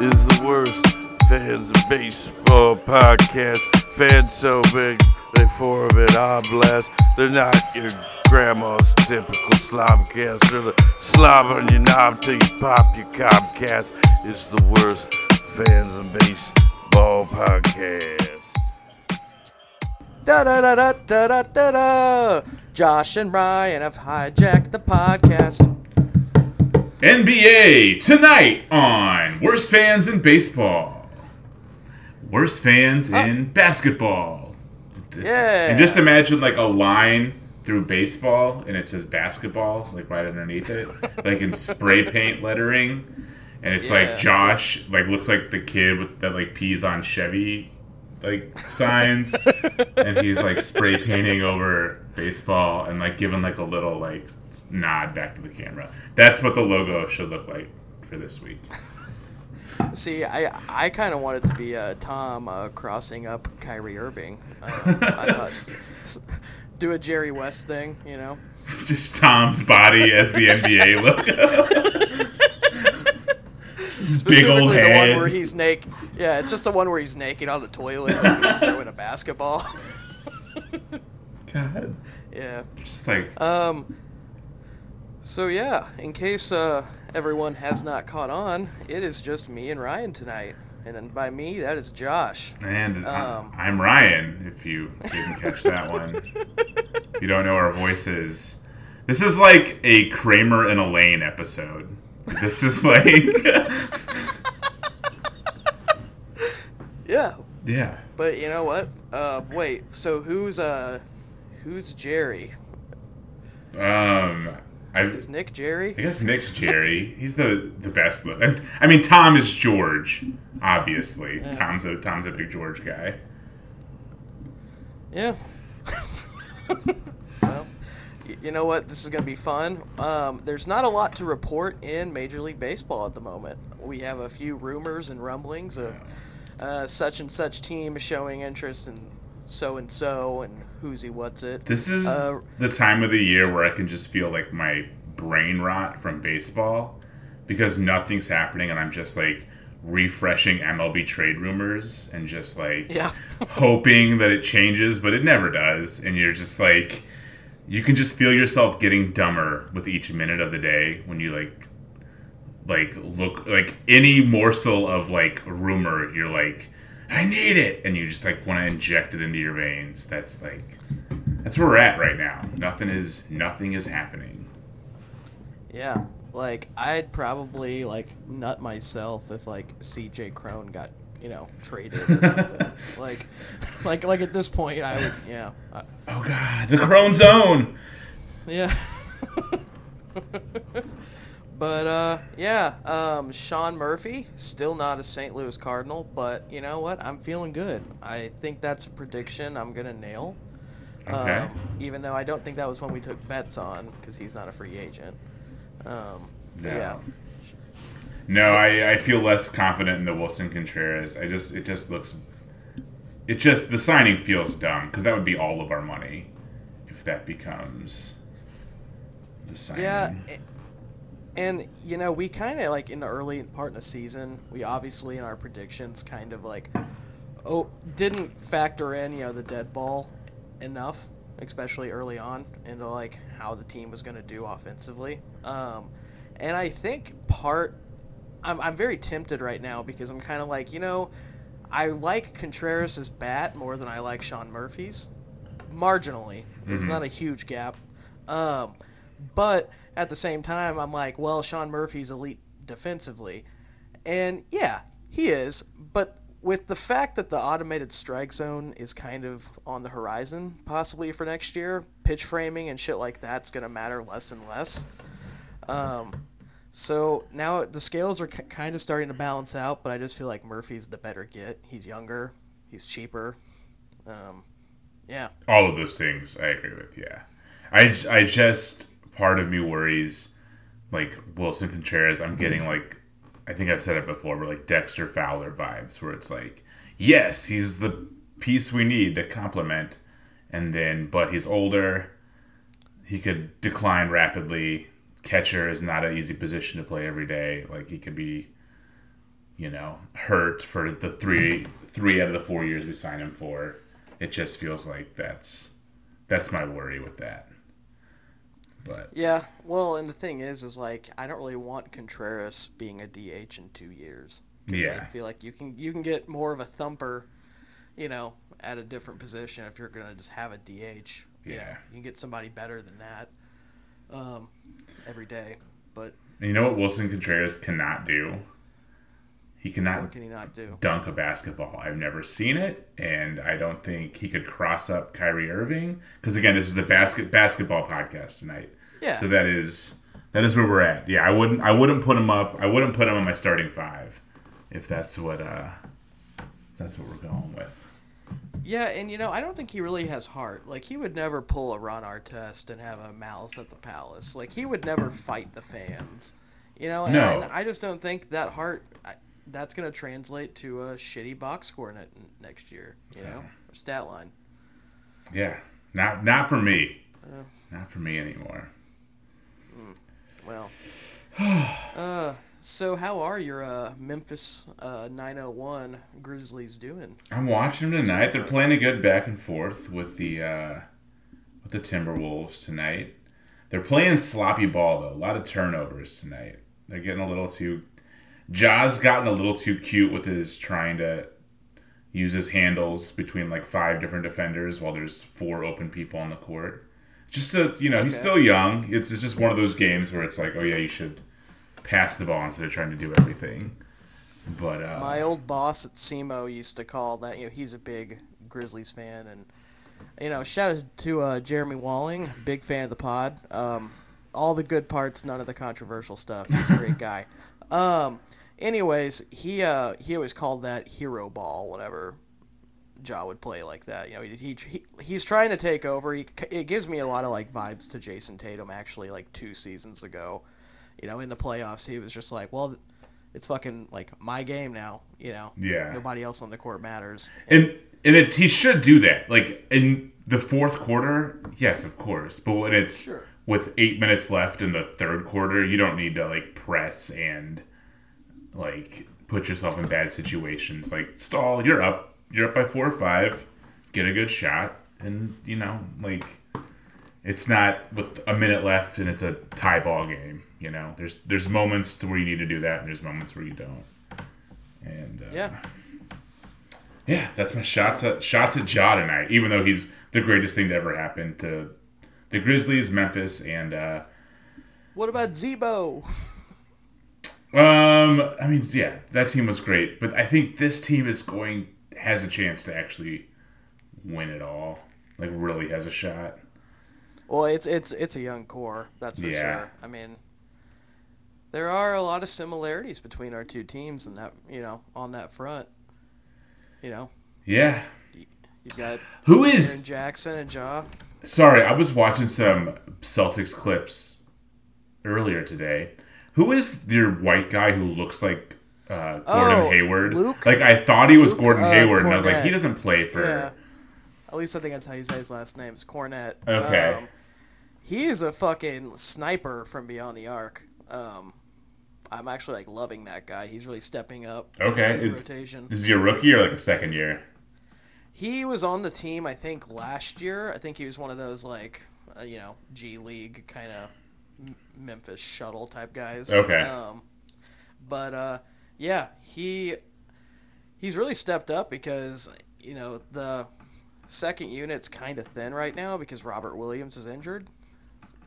is the worst fans of baseball podcast. Fans so big, they form an oblast. They're not your grandma's typical slobcast. They're the slob on your knob till you pop your cobcast. It's the worst fans of baseball podcast. Da da da da da da da. Josh and Ryan have hijacked the podcast. NBA tonight on Worst Fans in Baseball. Worst fans ah. in basketball. Yeah. And just imagine like a line through baseball and it says basketball, like right underneath it, like in spray paint lettering. And it's Yeah. like Josh, like looks like the kid with that like pees on Chevy like signs. and he's like spray painting over baseball and like giving like a little like nod back to the camera. That's what the logo should look like for this week. See, I I kind of wanted to be uh, Tom uh, crossing up Kyrie Irving. Uh, I thought do a Jerry West thing, you know. Just Tom's body as the NBA logo. His big old Specifically the one where he's naked. Yeah, it's just the one where he's naked on the toilet like throwing a basketball. God. yeah. Just like Um. So yeah, in case uh, everyone has not caught on, it is just me and Ryan tonight, and then by me that is Josh. And Um, I'm Ryan, if you didn't catch that one. If you don't know our voices. This is like a Kramer and Elaine episode. This is like. Yeah, yeah. but you know what? Uh, wait. So who's uh, who's Jerry? Um. I, Is Nick Jerry? I guess Nick's Jerry. He's the the best look. and- I mean, Tom is George. Obviously, Tom's a Tom's a big George guy. Yeah. well, you know what? This is going to be fun. Um, there's not a lot to report in Major League Baseball at the moment. We have a few rumors and rumblings of uh, such and such team showing interest in so and so and who's he, what's it. This is Uh, the time of the year where I can just feel like my brain rot from baseball because nothing's happening and I'm just like refreshing MLB trade rumors and just like Yeah. hoping that it changes, but it never does. And you're just like, you can just feel yourself getting dumber with each minute of the day when you like, like look like any morsel of like rumor, you're like, I need it, and you just like want to inject it into your veins. That's like, that's where we're at right now. Nothing is, nothing is happening. Yeah. Like, I'd probably, like, nut myself if, like, C.J. Cron got, you know, traded or something. like, like, like at this point, I would, yeah. I, Oh God, the Cron Zone. Yeah. but uh yeah, um Sean Murphy, still not a St. Louis Cardinal, but you know what? I'm feeling good. I think that's a prediction I'm going to nail. Okay. Um, even though I don't think that was one we took bets on because he's not a free agent. Um, No. yeah. No, I, I feel less confident in the Willson Contreras. I just it just looks it just the signing feels dumb because that would be all of our money if that becomes the signing. Yeah, a- and you know, we kind of like in the early part of the season, we obviously in our predictions kind of like oh didn't factor in you know the dead ball enough, especially early on into like how the team was going to do offensively. Um, and I think part I'm I'm very tempted right now because I'm kind of like you know. I like Contreras's bat more than I like Sean Murphy's. Marginally. There's not a huge gap. Um, but at the same time, I'm like, well, Sean Murphy's elite defensively. And yeah, he is. But with the fact that the automated strike zone is kind of on the horizon, possibly for next year, pitch framing and shit like that's going to matter less and less. Um, so now the scales are k- kind of starting to balance out, but I just feel like Murphy's the better get. He's younger, he's cheaper. Um, yeah. all of those things I agree with. Yeah, I, I just part of me worries like Willson Contreras. I'm getting mm-hmm. like I think I've said it before, but like Dexter Fowler vibes, where it's like yes, he's the piece we need to complement, and then but he's older. He could decline rapidly. Catcher is not an easy position to play every day. Like he could be you know, hurt for the three three out of the four years we signed him for. It just feels like that's that's my worry with that. But Yeah, well, and the thing is, is like I don't really want Contreras being a DH in two years. Yeah. I feel like you can you can get more of a thumper, you know, at a different position if you're gonna just have a DH. You know, Yeah. you can get somebody better than that, um, every day. But and you know what Willson Contreras cannot do? He what cannot can he not do? dunk a basketball. I've never seen it, and I don't think he could cross up Kyrie Irving. Because again, this is a basket basketball podcast tonight. Yeah. So that is that is where we're at. Yeah, I wouldn't I wouldn't put him up. I wouldn't put him on my starting five, if that's what uh, that's what we're going with. Yeah, and you know, I don't think he really has heart. Like he would never pull a Ron Artest and have a malice at the palace. Like he would never fight the fans. You know, and, No. and I just don't think that heart I, that's going to translate to a shitty box score ne- next year, you know, stat line. Yeah, not not for me. Not for me anymore. Well, uh, so how are your uh, Memphis uh, 901 Grizzlies doing? I'm watching them tonight. They're playing a good back and forth with the uh, with the Timberwolves tonight. They're playing sloppy ball though. A lot of turnovers tonight. They're getting a little too. Ja's gotten a little too cute with his trying to use his handles between like five different defenders while there's four open people on the court. Just to you know, he's still young. It's it's just one of those games where it's like, oh yeah, you should pass the ball instead of trying to do everything. But uh, My old boss at SEMO used to call that, you know, he's a big Grizzlies fan. And, you know, shout out to uh, Jeremy Walling, big fan of the pod. Um, all the good parts, none of the controversial stuff. He's a great guy. Um, anyways, he uh, he always called that hero ball whenever Ja would play like that. You know, he, he, he he's trying to take over. He, it gives me a lot of like vibes to Jayson Tatum actually like two seasons ago. You know, in the playoffs, he was just like, well, it's fucking like my game now. You know, Yeah. nobody else on the court matters. And and it, he should do that. Like in the fourth quarter, yes, of course. But when it's Sure. with eight minutes left in the third quarter, you don't need to like press and like put yourself in bad situations. Like stall, you're up, you're up by four or five, get a good shot, and you know, like it's not with a minute left and it's a tie ball game. You know, there's there's moments to where you need to do that, and there's moments where you don't. And uh, Yeah. yeah, that's my shots at shots at Ja tonight. Even though he's the greatest thing to ever happen to the Grizzlies, Memphis, and uh, What about Z-Bo? um, I mean, yeah, that team was great. But I think this team is going has a chance to actually win it all. Like, really has a shot. Well, it's it's it's a young core, that's for Yeah. sure. I mean, there are a lot of similarities between our two teams, and that you know on that front. You know, Yeah. you've got Who Aaron is? Jackson and Ja. Sorry, I was watching some Celtics clips earlier today. Who is your white guy who looks like uh, Gordon Oh, Hayward? Luke? Like I thought he was Luke, Gordon uh, Hayward, and I was like, he doesn't play for. Yeah. At least I think that's how you say his last name. It's Kornet. Okay. Um, he is a fucking sniper from beyond the arc. Um, I'm actually like loving that guy. He's really stepping up. Okay, in the rotation. Is he a rookie or like a second year? He was on the team, I think, last year. I think he was one of those like, uh, you know, G League kind of Memphis shuttle type guys. Okay. Um, but uh, yeah, he he's really stepped up because you know the second unit's kind of thin right now because Robert Williams is injured.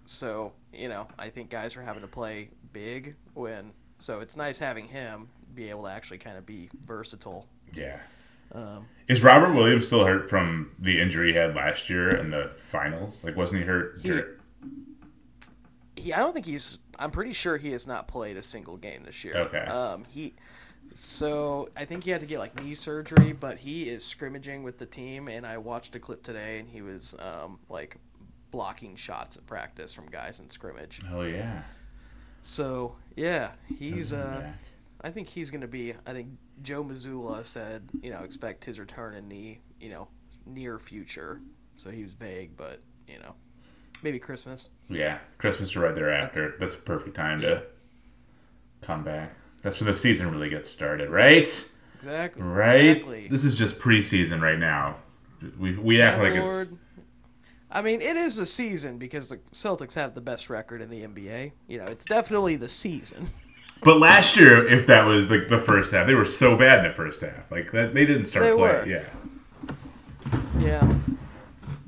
So you know, I think guys are having to play big when. So it's nice having him be able to actually kind of be versatile. Yeah. Um, Is Robert Williams still hurt from the injury he had last year in the finals? Like, wasn't he hurt? He- hurt- he I don't think he's I'm pretty sure he has not played a single game this year. Okay. Um he so I think he had to get like knee surgery, but he is scrimmaging with the team and I watched a clip today and he was um like blocking shots at practice from guys in scrimmage. Oh yeah. So, yeah, he's uh Yeah. I think he's going to be I think Joe Mazzulla said, you know, expect his return in the, you know, near future. So he was vague, but, you know, maybe Christmas. Yeah. Christmas or right thereafter. That's a perfect time to come back. That's when the season really gets started, right? Exactly. Right. Exactly. This is just preseason right now. We we act like it's Lord. I mean, it is the season because the Celtics have the best record in the NBA. You know, it's definitely the season. But last year, if that was like the first half, they were so bad in the first half. Like that, they didn't start They playing. were. Yeah, Yeah.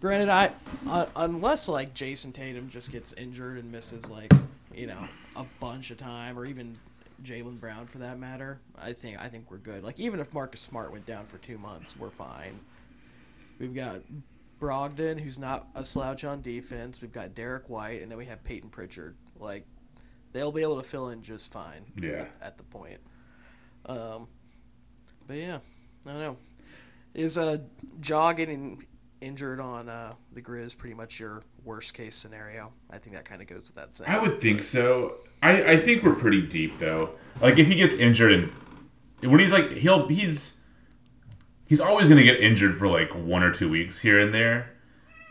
Granted, I uh, unless like Jayson Tatum just gets injured and misses like you know a bunch of time, or even Jaylen Brown for that matter, I think I think we're good. Like even if Marcus Smart went down for two months, we're fine. We've got Brogdon, who's not a slouch on defense. We've got Derrick White, and then we have Peyton Pritchard. Like they'll be able to fill in just fine. Yeah. At, at the point. Um, but yeah, I don't know. Is uh Ja getting injured on uh, the Grizz pretty much your worst case scenario? I think that kind of goes without saying. I would think so. I I think we're pretty deep though. Like if he gets injured and when he's like he'll he's he's always gonna get injured for like one or two weeks here and there.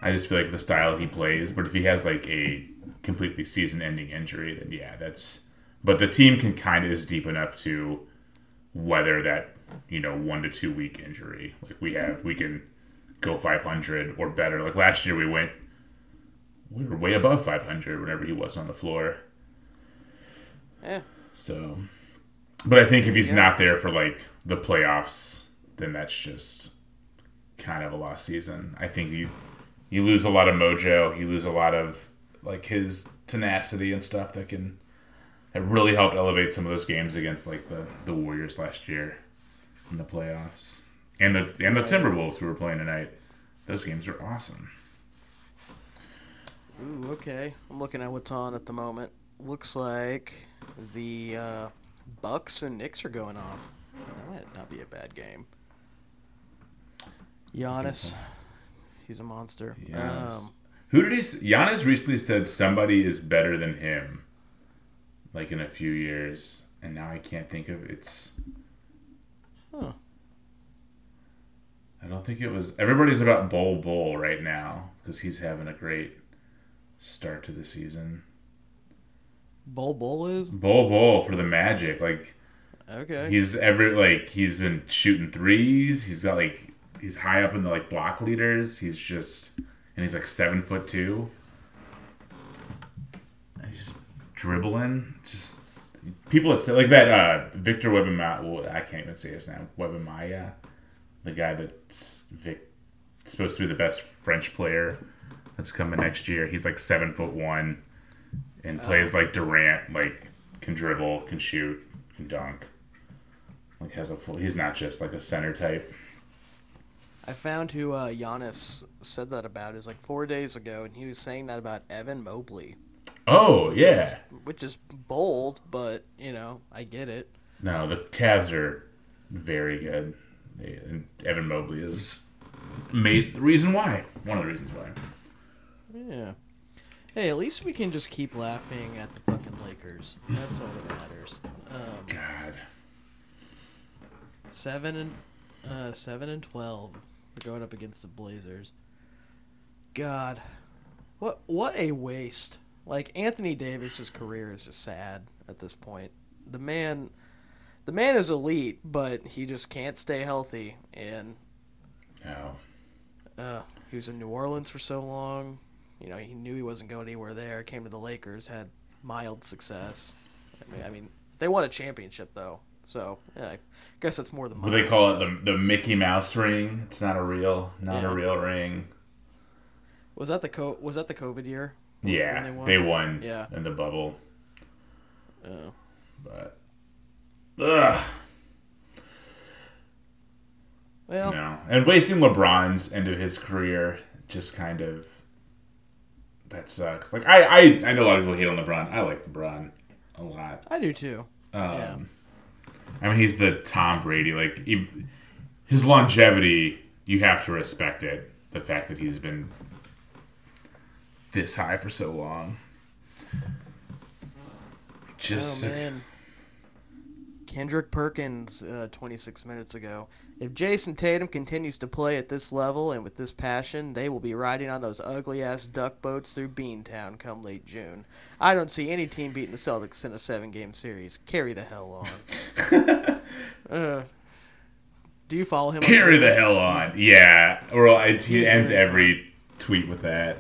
I just feel like the style he plays. But if he has like a completely season-ending injury, then yeah, that's. But the team can kind of is deep enough to weather that you know one to two week injury. Like we have, we can go 500 or better. Like last year, we went we were way above 500 whenever he was on the floor. Yeah. So, but I think if he's Yeah. not there for like the playoffs, then that's just kind of a lost season. I think you you lose a lot of mojo. You lose a lot of like his tenacity and stuff that can that really helped elevate some of those games against like the the Warriors last year in the playoffs and the and the Timberwolves who were playing tonight. Those games are awesome. Ooh, okay. I'm looking at what's on at the moment. Looks like the uh, Bucks and Knicks are going off. That might not be a bad game. Giannis, he's a monster. Giannis. Um, Who did he? Giannis recently said somebody is better than him, like in a few years, and now I can't think of it's. Huh. I don't think it was. Everybody's about Bol Bol right now because he's having a great start to the season. Bol Bol is Bol Bol for the Magic, like okay. he's every like he's been shooting threes. He's got like he's high up in the like block leaders. He's just and he's like seven foot two. And He's dribbling. Just people that say like that. Uh, Victor Wembanyama. Well, I can't even say his name. Wembanyama, the guy that's Vic, supposed to be the best French player that's coming next year. He's like seven foot one, and plays like Durant. Like can dribble, can shoot, can dunk. Like has a full. He's not just like a center type. I found who uh, Giannis said that about. It was like four days ago, and he was saying that about Evan Mobley, Oh yeah. which is bold, but you know I get it. No, the Cavs are very good. And Evan Mobley is made the reason why. One of the reasons why. Yeah. Hey, at least we can just keep laughing at the fucking Lakers. That's all that matters. Um, God. seven and uh, seven and twelve. We're going up against the Blazers. God, what what a waste! Like Anthony Davis's career is just sad at this point. The man, the man is elite, but he just can't stay healthy. And No. uh, he was in New Orleans for so long. You know, he knew he wasn't going anywhere there. Came to the Lakers, had mild success. I mean, I mean they won a championship though, so yeah, I guess that's more than. What they call it the the Mickey Mouse ring. It's not a real, not Yeah. a real ring. Was that the co- Was that the COVID year? Yeah, they won? they won. Yeah. in the bubble, Oh. but ugh, Well, no. And wasting LeBron's end of his career just kind of that sucks. Like I, I, I know a lot of people hate on LeBron. I like LeBron a lot. I do too. Um, Yeah. I mean, he's the Tom Brady. Like if, his longevity, you have to respect it. The fact that he's been this high for so long. Just oh man, Kendrick Perkins, uh, 26 minutes ago. If Jayson Tatum continues to play at this level and with this passion, they will be riding on those ugly ass duck boats through Beantown come late June. I don't see any team beating the Celtics in a seven game series. Carry the hell on. uh, do you follow him? Carry the hell on. Yeah. Or I, he ends every tweet with that.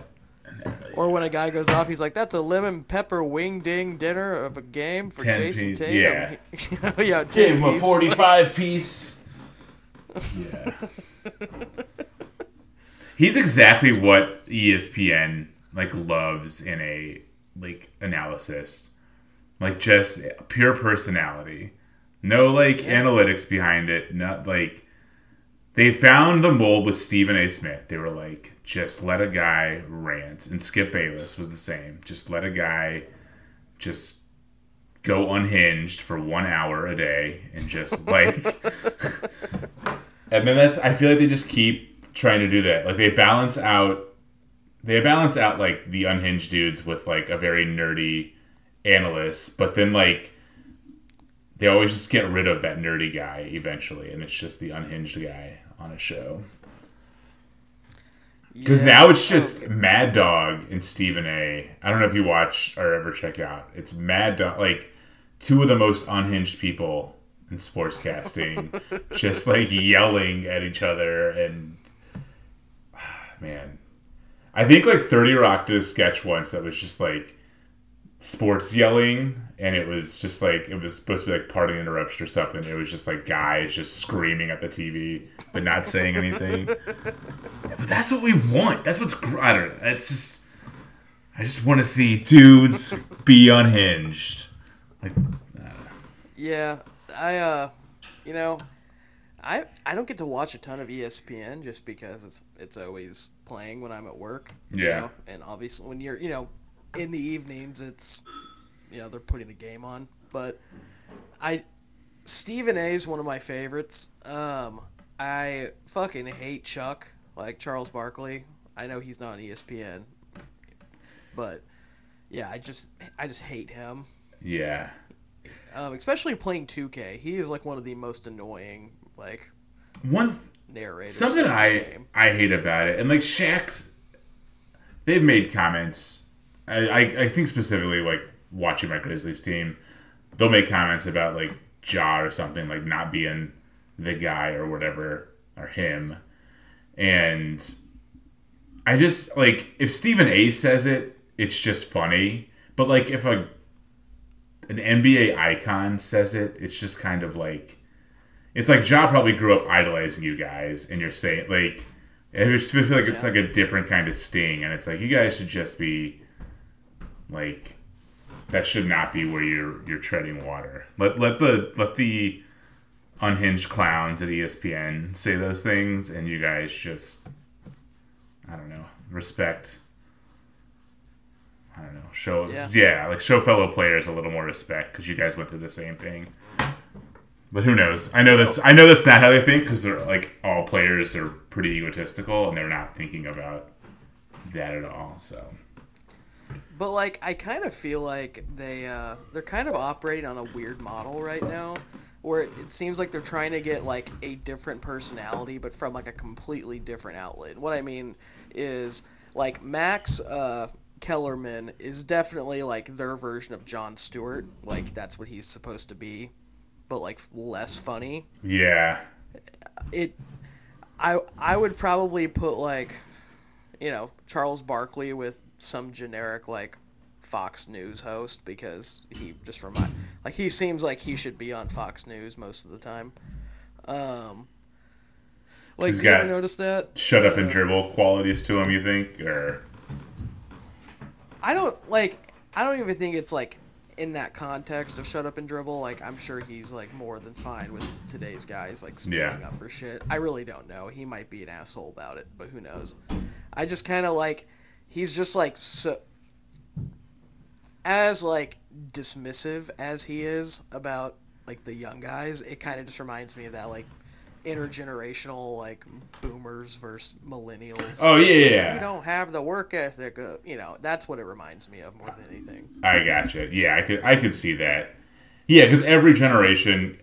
Or when a guy goes off, he's like, "That's a lemon pepper wing ding dinner of a game for Ten Jayson piece- Tatum." yeah. yeah, Give ten him a 45 piece. Yeah. He's exactly what ESPN like loves in a like analysis. Like just pure personality. No like analytics behind it. Not like they found the mold with Stephen A. Smith. They were like, just let a guy rant. And Skip Bayless was the same. Just let a guy just go unhinged for one hour a day and just like I mean, that's. I feel like they just keep trying to do that. Like they balance out, they balance out like the unhinged dudes with like a very nerdy analyst, but then like they always just get rid of that nerdy guy eventually, and it's just the unhinged guy on a show. Because Yeah. now it's just Mad Dog and Stephen A. I don't know if you watch or ever check out. It's Mad Dog, like two of the most unhinged people in sportscasting, just like yelling at each other. And man, I think like Thirty Rock did a sketch once that was just like sports yelling, and it was just like it was supposed to be like part of the interruption or something. It was just like guys just screaming at the TV but not saying anything. But that's what we want. That's what's gr- I don't know. It's just I just want to see dudes be unhinged. Like Yeah, I uh, you know, I I don't get to watch a ton of ESPN just because it's it's always playing when I'm at work. you Yeah. know, and obviously when you're you know in the evenings it's you know they're putting a game on, but I Stephen A is one of my favorites. Um, I fucking hate Chuck like Charles Barkley. I know he's not on ESPN, but yeah, I just I just hate him yeah. um, especially playing 2K. He is like one of the most annoying like One narrators. something I. I hate about it, and like Shaq's, they've made comments. I, I I think specifically like watching my Grizzlies team, they'll make comments about like Ja or something like not being the guy or whatever or him, and I just like if Stephen A. says it, it's just funny. But like if a an NBA icon says it, it's just kind of like it's like Ja probably grew up idolizing you guys, and you're saying like I just feel like it's Yeah. like a different kind of sting, and it's like you guys should just be like that should not be where you're you're treading water. Let let the let the unhinged clowns at ESPN say those things, and you guys just I don't know respect. I don't know. Show Yeah. yeah, like show fellow players a little more respect because you guys went through the same thing. But who knows? I know that's I know that's not how they think because they're like all players are pretty egotistical and they're not thinking about that at all. So But like I kind of feel like they uh, they're kind of operating on a weird model right now, where it seems like they're trying to get like a different personality, but from like a completely different outlet. What I mean is like Max uh, Kellerman is definitely like their version of Jon Stewart. Like that's what he's supposed to be, but like less funny. yeah, it I I would probably put like you know Charles Barkley with some generic like Fox News host because he just remind like he seems like he should be on Fox News most of the time. Um like He's you ever got- notice that? shut up and dribble qualities to him. You think or I don't like I don't even think it's like in that context of shut up and dribble, like I'm sure he's like more than fine with today's guys like standing Yeah. up for shit. I really don't know. He might be an asshole about it, but who knows? I just kind of like he's just like so as like dismissive as he is about like the young guys. It kind of just reminds me of that like intergenerational like boomers versus millennials. oh yeah, yeah, You don't have the work ethic. Of, you know, that's what it reminds me of more than anything. I gotcha. Yeah, I could I could see that. Yeah, because every generation,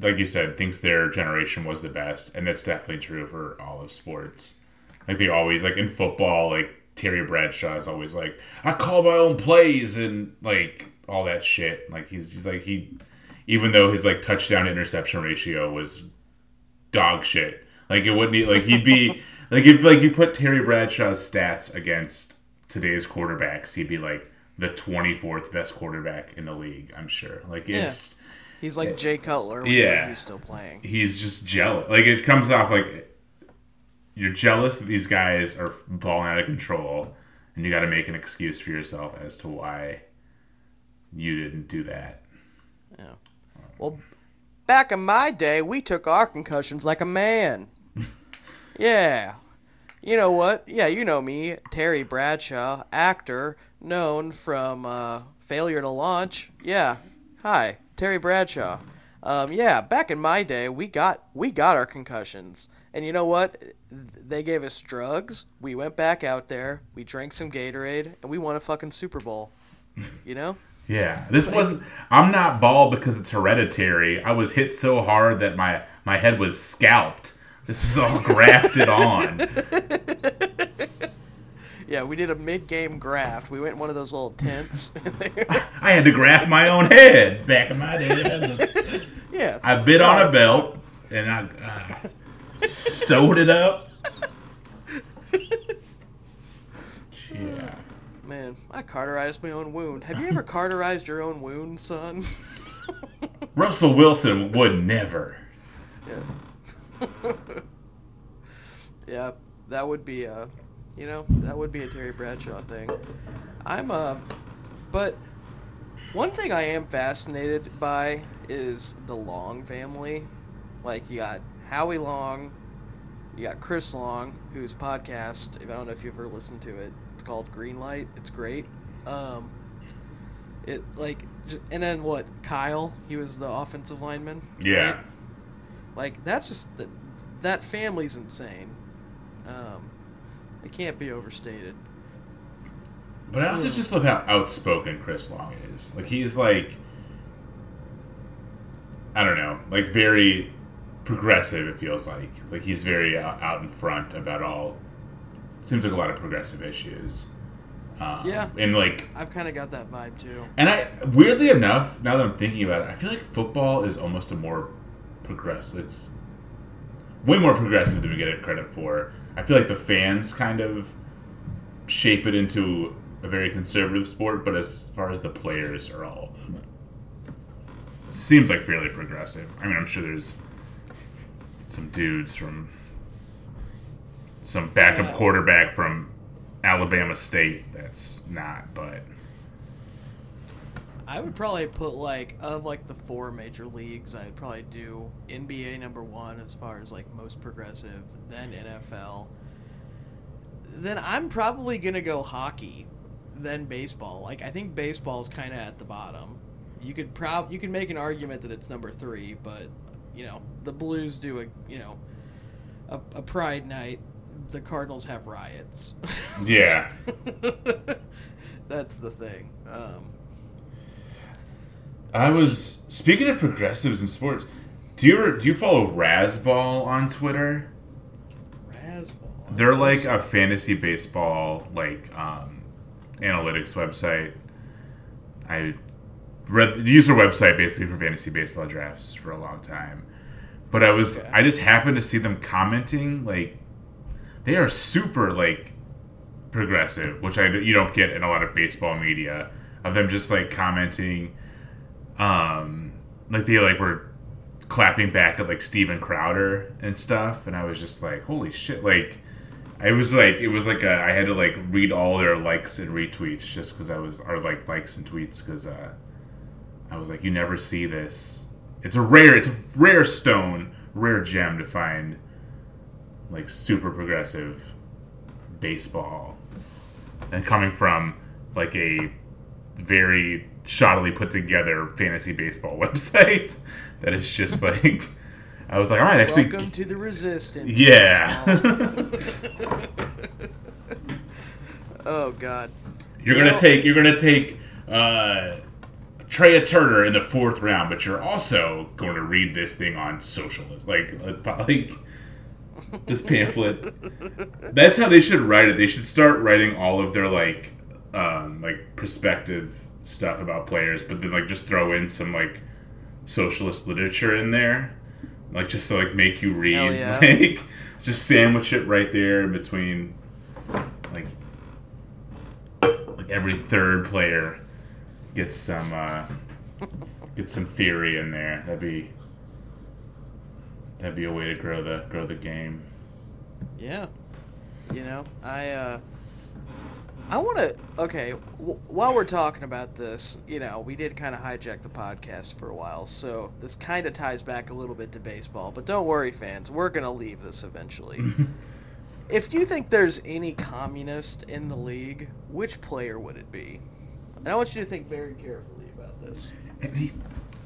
like you said, thinks their generation was the best, and that's definitely true for all of sports. Like they always like in football, like Terry Bradshaw is always like, I call my own plays and like all that shit. Like he's, he's like he, even though his like touchdown interception ratio was dog shit. Like it wouldn't be like he'd be like if like you put Terry Bradshaw's stats against today's quarterbacks, he'd be like the twenty fourth best quarterback in the league. I'm sure. Like it's He's like Jay Cutler when Yeah. he's still playing. he's just jealous. Like it comes off like you're jealous that these guys are balling out of control, and you got to make an excuse for yourself as to why you didn't do that. Yeah. Well, back in my day, we took our concussions like a man. yeah. You know what? Yeah, you know me, Terry Bradshaw, actor, known from uh, Failure to Launch. Yeah. Hi, Terry Bradshaw. Um, yeah, back in my day, we got we got our concussions, and you know what? They gave us drugs. We went back out there. We drank some Gatorade, and we won a fucking Super Bowl. You know? Yeah, this wasn't. I'm not bald because it's hereditary. I was hit so hard that my my head was scalped. This was all grafted on. Yeah, we did a mid-game graft. We went in one of those little tents. I had to graft my own head back in my day. yeah. I bit on a belt and I uh, sewed it up. Yeah. Man, I cauterized my own wound. Have you ever cauterized your own wound, son? Russell Wilson would never. yeah, that would be a, you know, that would be a Terry Bradshaw thing. I'm a, but one thing I am fascinated by is the Long family. Like you got Howie Long, you got Chris Long, whose podcast, I don't know if you've ever listened to it, it's called Greenlight. It's great. Um, it like, and then what? Kyle, he was the offensive lineman. Yeah. right? Like that's just the, that family's insane. Um, it can't be overstated. But I also just love how outspoken Chris Long is. Like he's like I don't know, like very progressive it feels like. Like he's very out, out in front about all seems like a lot of progressive issues. Um, Yeah. And like I've kind of got that vibe too. and I weirdly enough, now that I'm thinking about it, I feel like football is almost a more progressive it's way more progressive than we get it credit for. I feel like the fans kind of shape it into a very conservative sport, but as far as the players are all seems like fairly progressive. I mean, I'm sure there's some dudes from some backup Yeah. quarterback from Alabama State that's not, but I would probably put like of like the four major leagues, I'd probably do NBA number one as far as like most progressive, then NFL. Then I'm probably gonna go hockey, then baseball. Like I think baseball's kind of at the bottom. You could prob you could make an argument that it's number three, but you know the Blues do a you know a, a Pride night. The Cardinals have riots. yeah. That's the thing. Um, I was speaking of progressives in sports. Do you do you follow Razzball on Twitter? Razzball. They're like a fantasy baseball like um, analytics website. I read used their website basically for fantasy baseball drafts for a long time, but I was Okay. I just happened to see them commenting like they are super like progressive, which I you don't get in a lot of baseball media of them just like commenting, um, like they like were clapping back at like Steven Crowder and stuff, and I was just like, holy shit! Like, I was like, it was like a, I had to like read all their likes and retweets just because I was, or like likes and tweets because uh, I was like, you never see this. It's a rare, it's a rare stone, rare gem to find, like super progressive baseball, and coming from like a very shoddily put together fantasy baseball website that is just like I was like, all right, actually, Welcome to the resistance. yeah, Oh God. you're You gonna know- take you're gonna take uh, Trea Turner in the fourth round, but you're also going to read this thing on socialist, like like this pamphlet. That's how they should write it. They should start writing all of their like um, like perspective stuff about players, but then like just throw in some like socialist literature in there, like just to like make you read. Yeah. Like just sandwich it right there in between, like like every third player gets some uh, gets some theory in there. That'd be that'd be a way to grow the grow the game. Yeah. You know, I uh I want to okay, w- while we're talking about this, you know, we did kind of hijack the podcast for a while. So, this kind of ties back a little bit to baseball, but don't worry fans, we're going to leave this eventually. if you think there's any communist in the league, which player would it be? And I want you to think very carefully about this. Any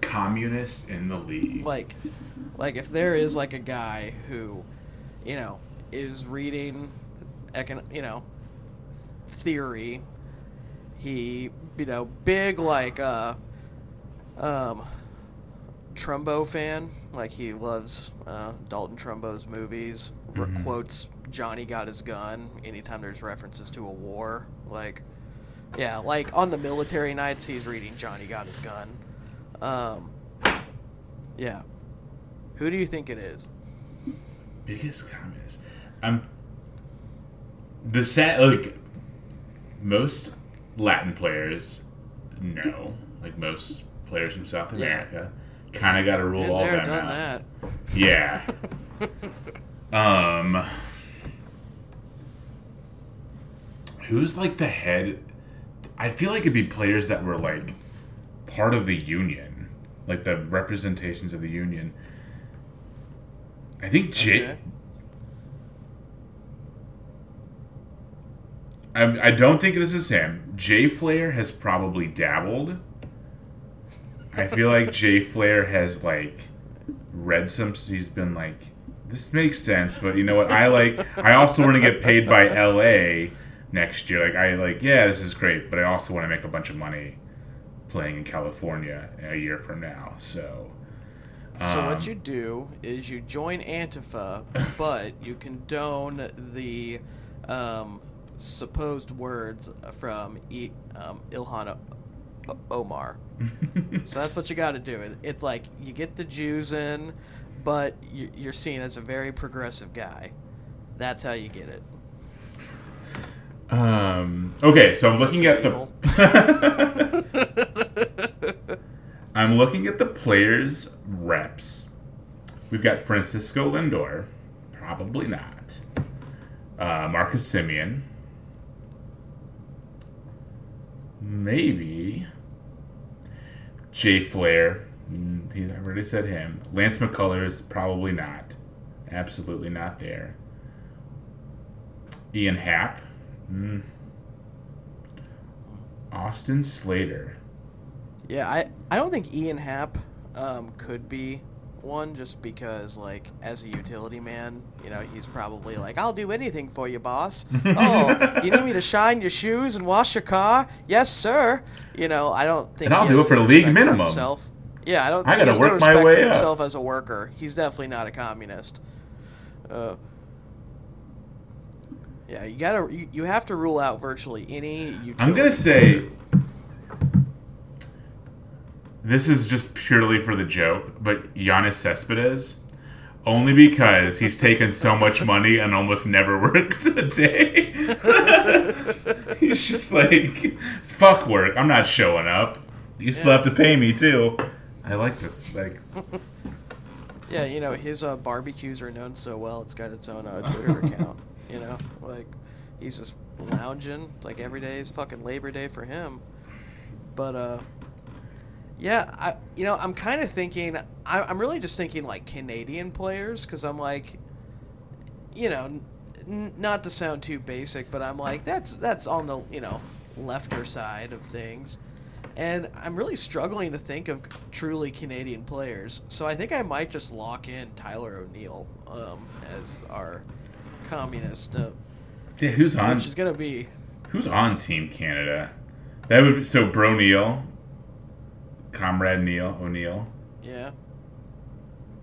communist in the league? like like if there is like a guy who you know is reading econ- you know theory he you know big like uh um Trumbo fan like he loves uh, Dalton Trumbo's movies Mhm. quotes Johnny got his gun anytime there's references to a war like yeah like on the military nights he's reading Johnny got his gun um yeah. Who do you think it is? biggest communist. I'm the sad like most Latin players. No, like most players from South Yeah. America, kind of got to rule Been all there, them done out. that. Yeah. um. Who's like the head? I feel like it'd be players that were like part of the union, like the representations of the union. I think Jay. Okay. I, I don't think this is him. Jay Flair has probably dabbled. I feel like Jay Flair has like read some. He's been like, this makes sense, but you know what? I like. I also want to get paid by L.A. next year. Like I like, yeah, this is great, but I also want to make a bunch of money playing in California a year from now. So. So um, what you do is you join Antifa, but you condone the um, supposed words from e- um, Ilhan O- Omar. So that's what you got to do. It's like you get the Jews in, but you're seen as a very progressive guy. That's how you get it. Um. Okay, so I'm looking at the. I'm looking at the players' reps. We've got Francisco Lindor, probably not. Uh, Marcus Semien, maybe. Jay Flair, mm, he- I already said him. Lance McCullers, probably not. Absolutely not there. Ian Happ. Mm. Austin Slater. Yeah, I, I don't think Ian Happ um, could be one just because, like, as a utility man, you know, he's probably like, I'll do anything for you, boss. oh, you need me to shine your shoes and wash your car? Yes, sir. You know, I don't think. And I'll do it for no league minimum. himself. Yeah, I don't. I gotta has no work my respect way for up. himself as a worker. He's definitely not a communist. Uh, yeah, you gotta. You, you have to rule out virtually any utility. I'm gonna say this is just purely for the joke, but Yoenis Cespedes, only because he's taken so much money and almost never worked a day. he's just like, fuck work. I'm not showing up. You still have to pay me too. I like this. Like, Yeah, you know his uh, barbecues are known so well. It's got its own uh, Twitter account. You know, like he's just lounging. Like every day is fucking Labor Day for him. But uh, yeah, I you know I'm kind of thinking. I, I'm really just thinking like Canadian players because I'm like, you know, n- not to sound too basic, but I'm like that's that's on the you know lefter side of things. And I'm really struggling to think of truly Canadian players. So I think I might just lock in Tyler O'Neill um, as our communist, uh, yeah, who's on? which is going to be. Who's on Team Canada? That would be, so Bro Neal. Comrade Neil O'Neill. Yeah.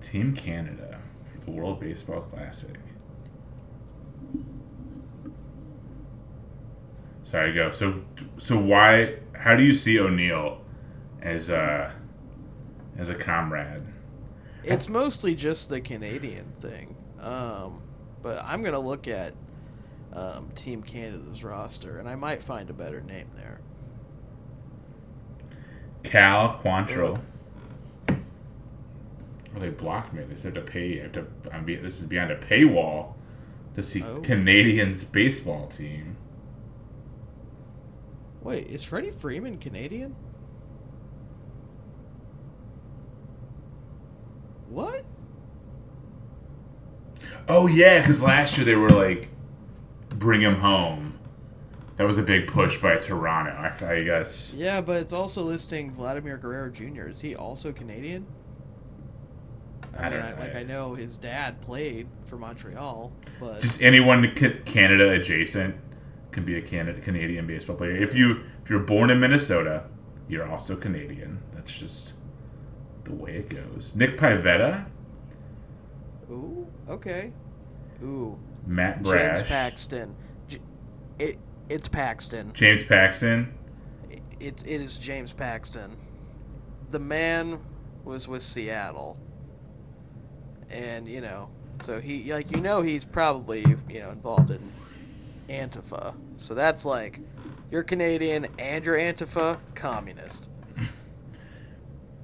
Team Canada for the World Baseball Classic. Sorry, go. So, so why? How do you see O'Neill as a as a comrade? It's mostly just the Canadian thing. Um, but I'm going to look at um, Team Canada's roster, and I might find a better name there. Cal Quantrill. Oh, they blocked me. They said to pay. I have to. I'm be, this is behind a paywall to see Oh. Canadians baseball team. Wait, is Freddie Freeman Canadian? What? Oh yeah, because last year they were like, bring him home. That was a big push by Toronto. I, I guess. Yeah, but it's also listing Vladimir Guerrero Jr. Is he also Canadian? I don't mean, know. like I know his dad played for Montreal, but Just anyone ca- Canada adjacent can be a Canada Canadian baseball player. If you if you're born in Minnesota, you're also Canadian. That's just the way it goes. Nick Pivetta, ooh, okay, ooh, Matt Brash, James Paxton. J- it it's Paxton. James Paxton. It's it is James Paxton. The man was with Seattle, and you know, so he like you know he's probably you know involved in Antifa. So that's like you're Canadian and you're Antifa communist.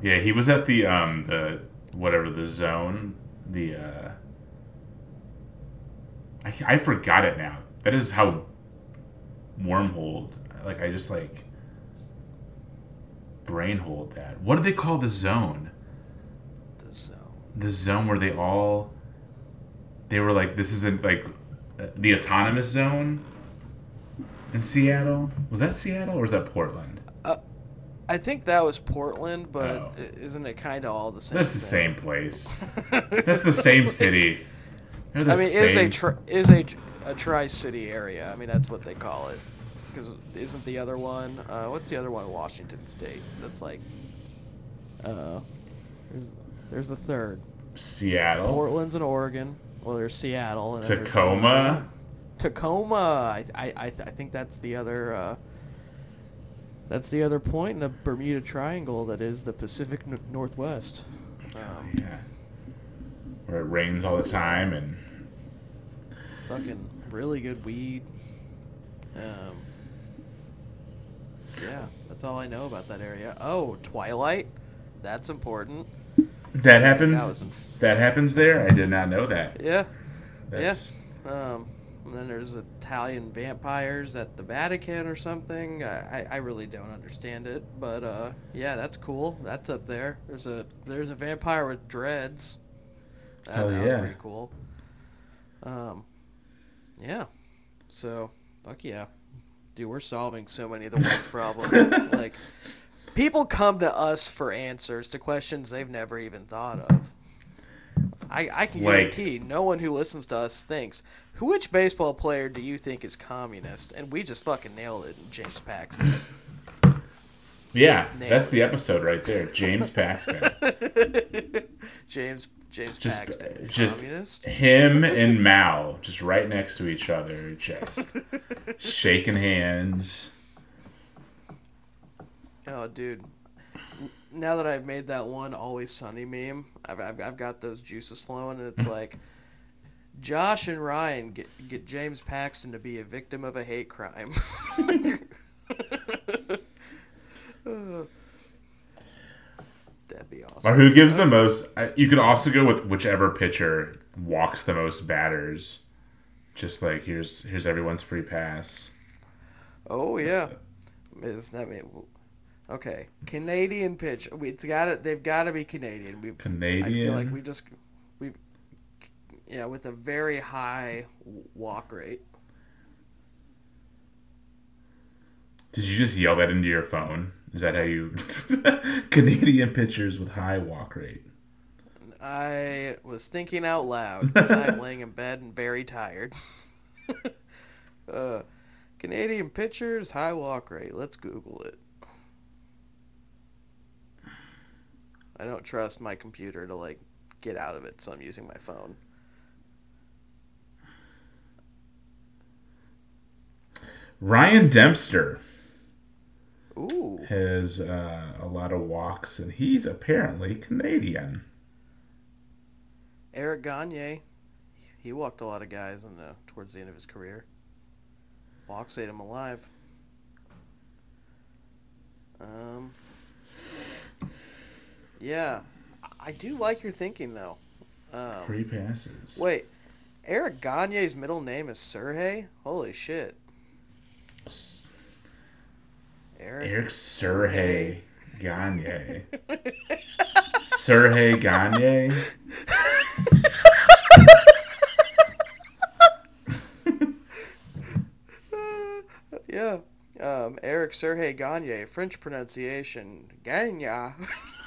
Yeah, he was at the um the whatever the zone the uh I, I forgot it now. That is how wormhole like I just like brainhold that. What do they call the zone? The zone. The zone where they all they were like this isn't like uh, the autonomous zone in Seattle. Was that Seattle or was that Portland? I think that was Portland, but Oh. isn't it kind of all the same? That's the thing? same place. That's the same city. I mean, it is a tri- is a a tri-city area. I mean, that's what they call it. Because isn't the other one? Uh, what's the other one? Washington State. That's like. Uh, there's there's a third. Seattle. Portland's in Oregon. Well, there's Seattle and Tacoma. Tacoma. I I I, I think that's the other. Uh, that's the other point in the Bermuda Triangle that is the Pacific N- Northwest. Um, Yeah. Where it rains all the time and fucking really good weed. Um, yeah, that's all I know about that area. Oh, Twilight, that's important. that happens. That that happens there. I did not know that. Yeah, That's, yeah. Um, and then there's Italian vampires at the Vatican or something. I, I, I really don't understand it, but uh, yeah, that's cool. That's up there. There's a there's a vampire with dreads. That, Hell that was yeah. pretty cool. Um, yeah. So fuck yeah, dude, we're solving so many of the world's problems. like, people come to us for answers to questions they've never even thought of. I, I can Like- guarantee no one who listens to us thinks, which baseball player do you think is communist?" And we just fucking nailed it, James Paxton. Yeah, that's the episode right there. James Paxton. James James just uh, Paxton, just communist. him and Mao just right next to each other, just shaking hands. Oh, dude. Now that I've made that one Always Sunny meme, I've, I've, I've got those juices flowing, and it's like Josh and Ryan get, get James Paxton to be a victim of a hate crime. That'd be awesome. Or who gives the most? You could also go with whichever pitcher walks the most batters. Just like here's here's everyone's free pass. Oh yeah, is that mean? Okay, Canadian pitch. It's got to They've got to be Canadian. We've, Canadian. I feel like we just we, yeah, with a very high walk rate. Did you just yell that into your phone? Is that how you Canadian pitchers with high walk rate? I was thinking out loud because I'm laying in bed and very tired. uh, Canadian pitchers high walk rate. Let's Google it. I don't trust my computer to like get out of it, so I'm using my phone. Ryan Dempster Ooh. has uh, a lot of walks, and he's apparently Canadian. Eric Gagne, he walked a lot of guys in the towards the end of his career. Walks ate him alive. Um. Yeah, I- do like your thinking though. Um, Free passes. wait, Eric Gagne's middle name is Sergey. Holy shit, S- Eric. Eric Sergey Gagne. Sergey Gagne. Yeah. Um, Eric Sergey Gagne, French pronunciation, Gagne,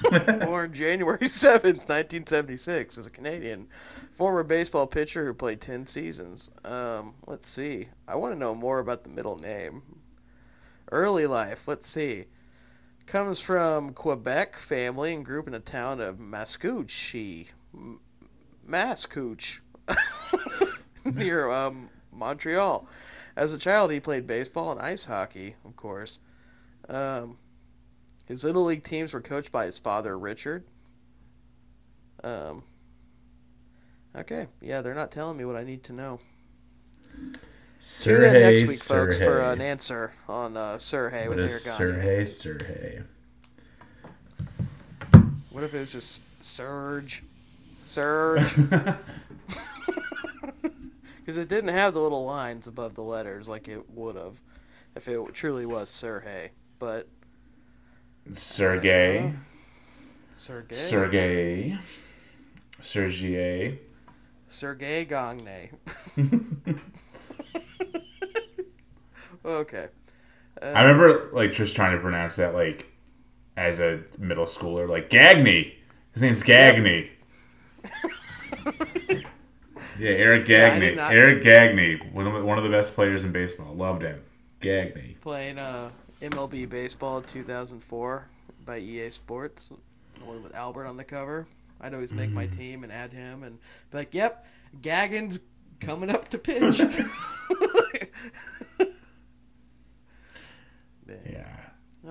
born January 7th, 1976, is a Canadian former baseball pitcher who played 10 seasons. Um, let's see. I want to know more about the middle name. Early life, let's see. Comes from Quebec family and grew up in the town of Mascouche. Mascouche. near um, Montreal. As a child, he played baseball and ice hockey, of course. Um, his little league teams were coached by his father, Richard. Um, okay, yeah, they're not telling me what I need to know. Tune in Sergey next week, folks, for an answer on uh, Sergey What with Gagne. Sergey Sergey? What if it was just Surge? Surge? Because it didn't have the little lines above the letters like it would have if it truly was Sergey. But Sergey. Sergey? Sergey. Sergey. Sergey Gagne. okay. I remember like just trying to pronounce that like as a middle schooler, like Gagne. His name's Gagne. yeah, Eric Yeah, Gagne. Eric Gagne, one of, the- one of the best players in baseball. Loved him. Gagne. Playing uh, MLB Baseball 2004 by EA Sports, the one with Albert on the cover. I'd always make my team and add him and be like, yep, Gaggin's coming up to pitch. Man. Yeah.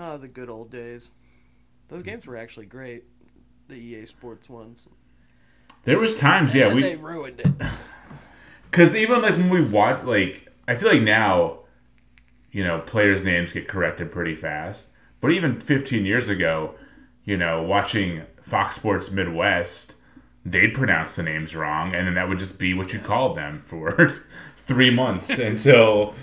Oh, the good old days. Those mm-hmm. games were actually great. The EA Sports ones. There was times, yeah, and we they ruined it. Because even like when we watch, like I feel like now, you know, players' names get corrected pretty fast. But even 15 years ago, you know, watching Fox Sports Midwest, they'd pronounce the names wrong, and then that would just be what you called them for three months until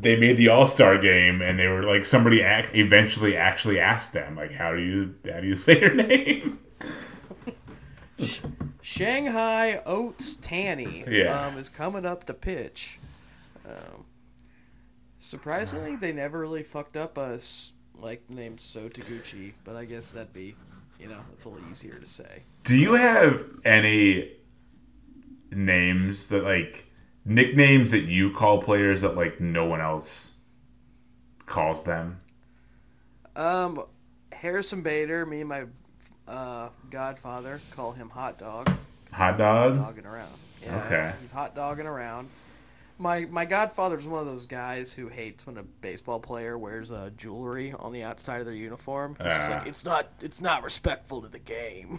they made the All Star game, and they were like somebody ac- eventually actually asked them like, how do you how do you say your name? Shanghai Oats Tanny Yeah. um, is coming up to pitch. Um, surprisingly, they never really fucked up us like the name So Taguchi, but I guess that'd be, you know, that's a little easier to say. Do you have any names that like nicknames that you call players that like no one else calls them? Um, Harrison Bader, me and my uh, godfather call him Hot Dog. Hot dog? Hot dogging around. Yeah, Okay. He's hot dogging around. My my godfather's one of those guys who hates when a baseball player wears uh, jewelry on the outside of their uniform. Just Ah. like it's not it's not respectful to the game.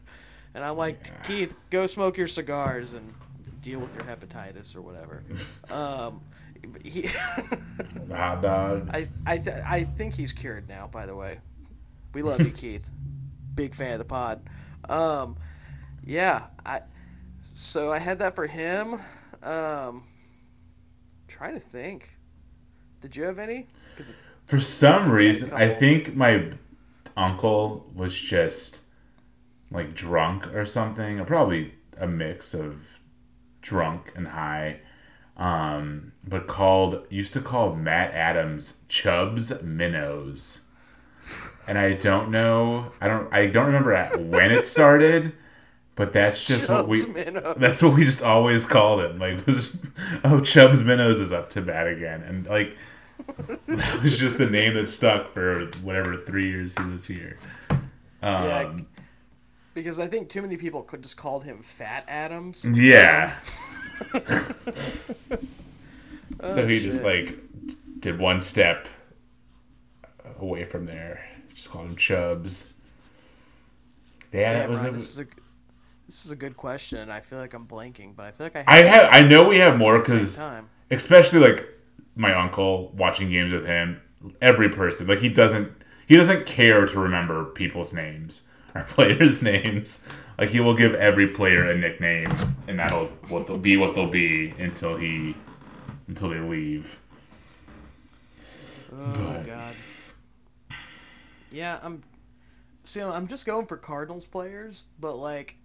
and I'm like, Keith, go smoke your cigars and deal with your hepatitis or whatever. um, he, hot dogs. I I th- I think he's cured now. By the way, we love you, Keith. Big fan of the pod. Um, yeah. I so I had that for him. Um, trying to think. Did you have any? For some reason, I think my uncle was just like drunk or something, or probably a mix of drunk and high. Um, but called used to call Matt Adams Chubbs Minnows, and I don't know, I don't, I don't remember at when it started, but that's just what we. Minnows. That's what we just always called it. Like, this, oh, Chubbs Minnows is up to bat again, and like that was just the name that stuck for whatever three years he was here. Um, Yeah, because I think too many people could just called him Fat Adams. Yeah. so oh, he Oh, just like did one step away from there. Just called him Chubs. Yeah, that was Ryan, a, this is a this is a good question. I feel like I'm blanking, but I feel like I I have I know we have more at the same because especially like my uncle watching games with him. Every person like he doesn't he doesn't care to remember people's names or players' names. Like he will give every player a nickname, and that'll what they'll be what they'll be until he until they leave. Oh But- god. Yeah, I'm. See, I'm just going for Cardinals players, but like,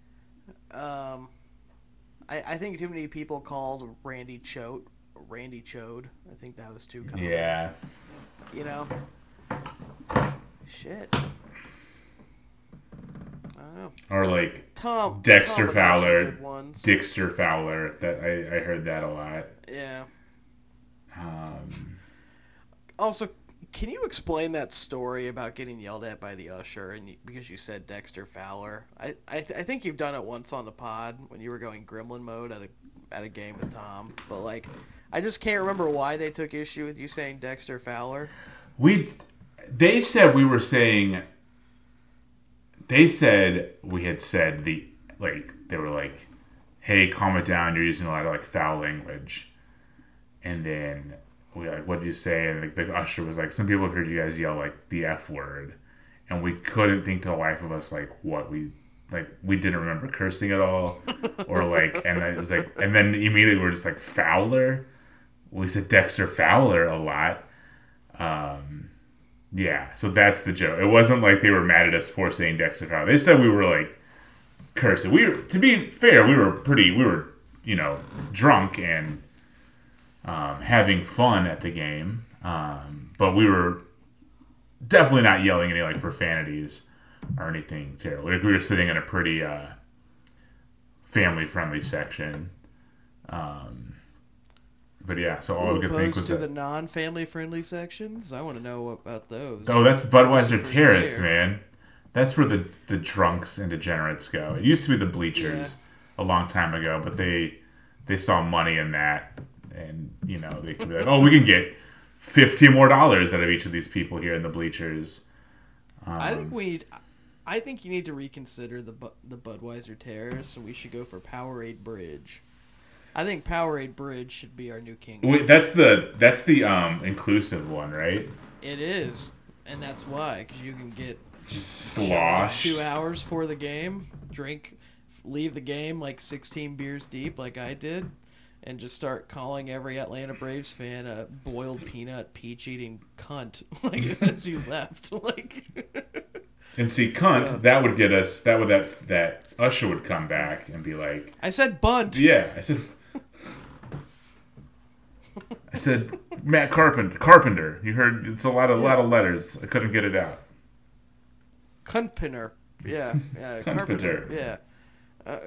um, I I think too many people called Randy Choate Randy Chode. I think that was too common. Yeah. You know. Shit. I don't know. Or like Tom Dexter Tom Fowler. Dixter Fowler. That I, I heard that a lot. yeah. Um, Also, can you explain that story about getting yelled at by the usher and you, because you said Dexter Fowler? I I, th- I think you've done it once on the pod when you were going Gremlin mode at a at a game with Tom, but like I just can't remember why they took issue with you saying Dexter Fowler. we they said we were saying they said we had said the like they were like hey calm it down you're using a lot of like foul language. And then we like what did you say? And like, the usher was like some people have heard you guys yell like the f word. And we couldn't think to the life of us like what we like we didn't remember cursing at all. Or like and it was like and then immediately we're just like fowler? We said dexter fowler a lot. Um yeah, so that's the joke. It wasn't like they were mad at us for saying Dexter They said we were like cursing. We were, to be fair, we were pretty. We were, you know, drunk and um, having fun at the game, um, but we were definitely not yelling any like profanities or anything terrible. Like, we were sitting in a pretty uh, family-friendly section. Um, but yeah, so all could think Opposed was to that. the non-family friendly sections, I want to know about those. Oh, that's Budweiser Terrace, man. That's where the, the drunks and degenerates go. It used to be the bleachers a long time ago, but they they saw money in that, and you know they could be like, oh, we can get fifteen more dollars out of each of these people here in the bleachers. I Um, think we need. I think you need to reconsider the the Budweiser Terrace, and we should go for Powerade Bridge. I think Powerade Bridge should be our new king. Wait, that's the that's the um inclusive one, right? It is, and that's why, because you can get Just shit like slosh. two hours for the game, drink, leave the game like 16 beers deep, like I did, and just start calling every Atlanta Braves fan a boiled peanut, peach eating cunt, like as you left, like. And see, cunt, Yeah. that would get us. That would that that Usher would come back and be like, I said bunt. Yeah, I said. I said Matt Carpenter. Carpenter. You heard it's a lot of lot of letters. I couldn't get it out. Cuntpinner. Yeah, yeah, carpenter. Yeah. Uh,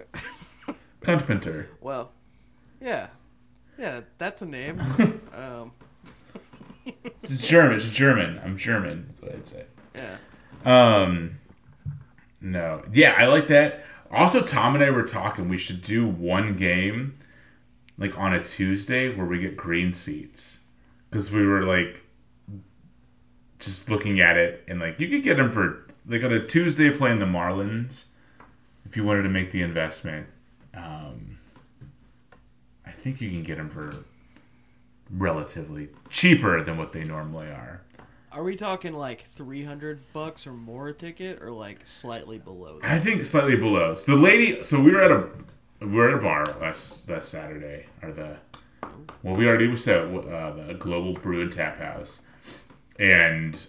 Carpenter. well, yeah, yeah, that's a name. um, It's German. It's German. I'm German. That's what I'd say. yeah. Um, no. Yeah, I like that. Also, Tom and I were talking. We should do one game, like on a Tuesday, where we get green seats, because we were like, just looking at it, and like you could get them for like on a Tuesday playing the Marlins, if you wanted to make the investment. Um, I think you can get them for relatively cheaper than what they normally are. Are we talking like three hundred bucks or more a ticket, or like slightly below that? I think slightly below. So the lady, so we were at a were at a bar last last Saturday, or the well, we already was at uh, the Global Brew and Tap House, and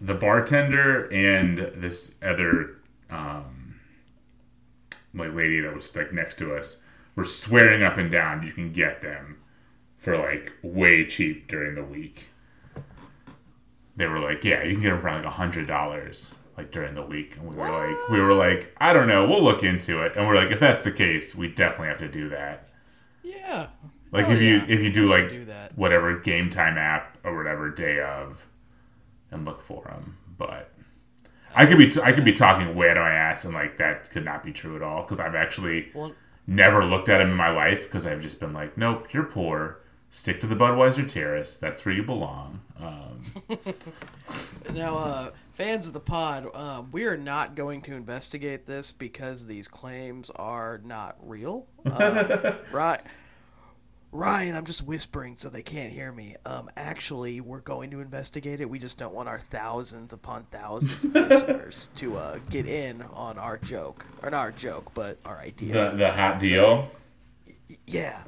the bartender and this other um, like lady that was like next to us were swearing up and down. You can get them for like way cheap during the week. They were like, yeah, you can get them for like a hundred dollars like during the week, and we were like, we were like, I don't know, we'll look into it, and we're like, if that's the case, we definitely have to do that. Yeah. Like if you if you do We like do whatever game time app or whatever day of, and look for them. But I could be t- I could be talking way out of my ass, and like that could not be true at all because I've actually Well, never looked at him in my life because I've just been like, nope, you're poor. Stick to the Budweiser Terrace. That's where you belong. Um, Now, uh, fans of the pod, um, we are not going to investigate this because these claims are not real. Uh, right. Ryan, I'm just whispering so they can't hear me. Um, actually, we're going to investigate it. We just don't want our thousands upon thousands of listeners to uh, get in on our joke, or not our joke, but our idea. the the hot deal. Yeah.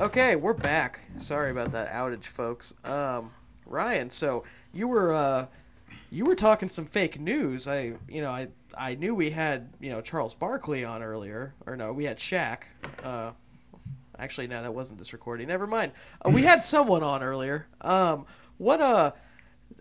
Okay, we're back. Sorry about that outage, folks. Um, Ryan, so you were uh, you were talking some fake news. I, you know, I I knew we had you know Charles Barkley on earlier, or no, we had Shaq. Uh, actually, no, that wasn't this recording. Never mind. Uh, we had someone on earlier. Um, what uh,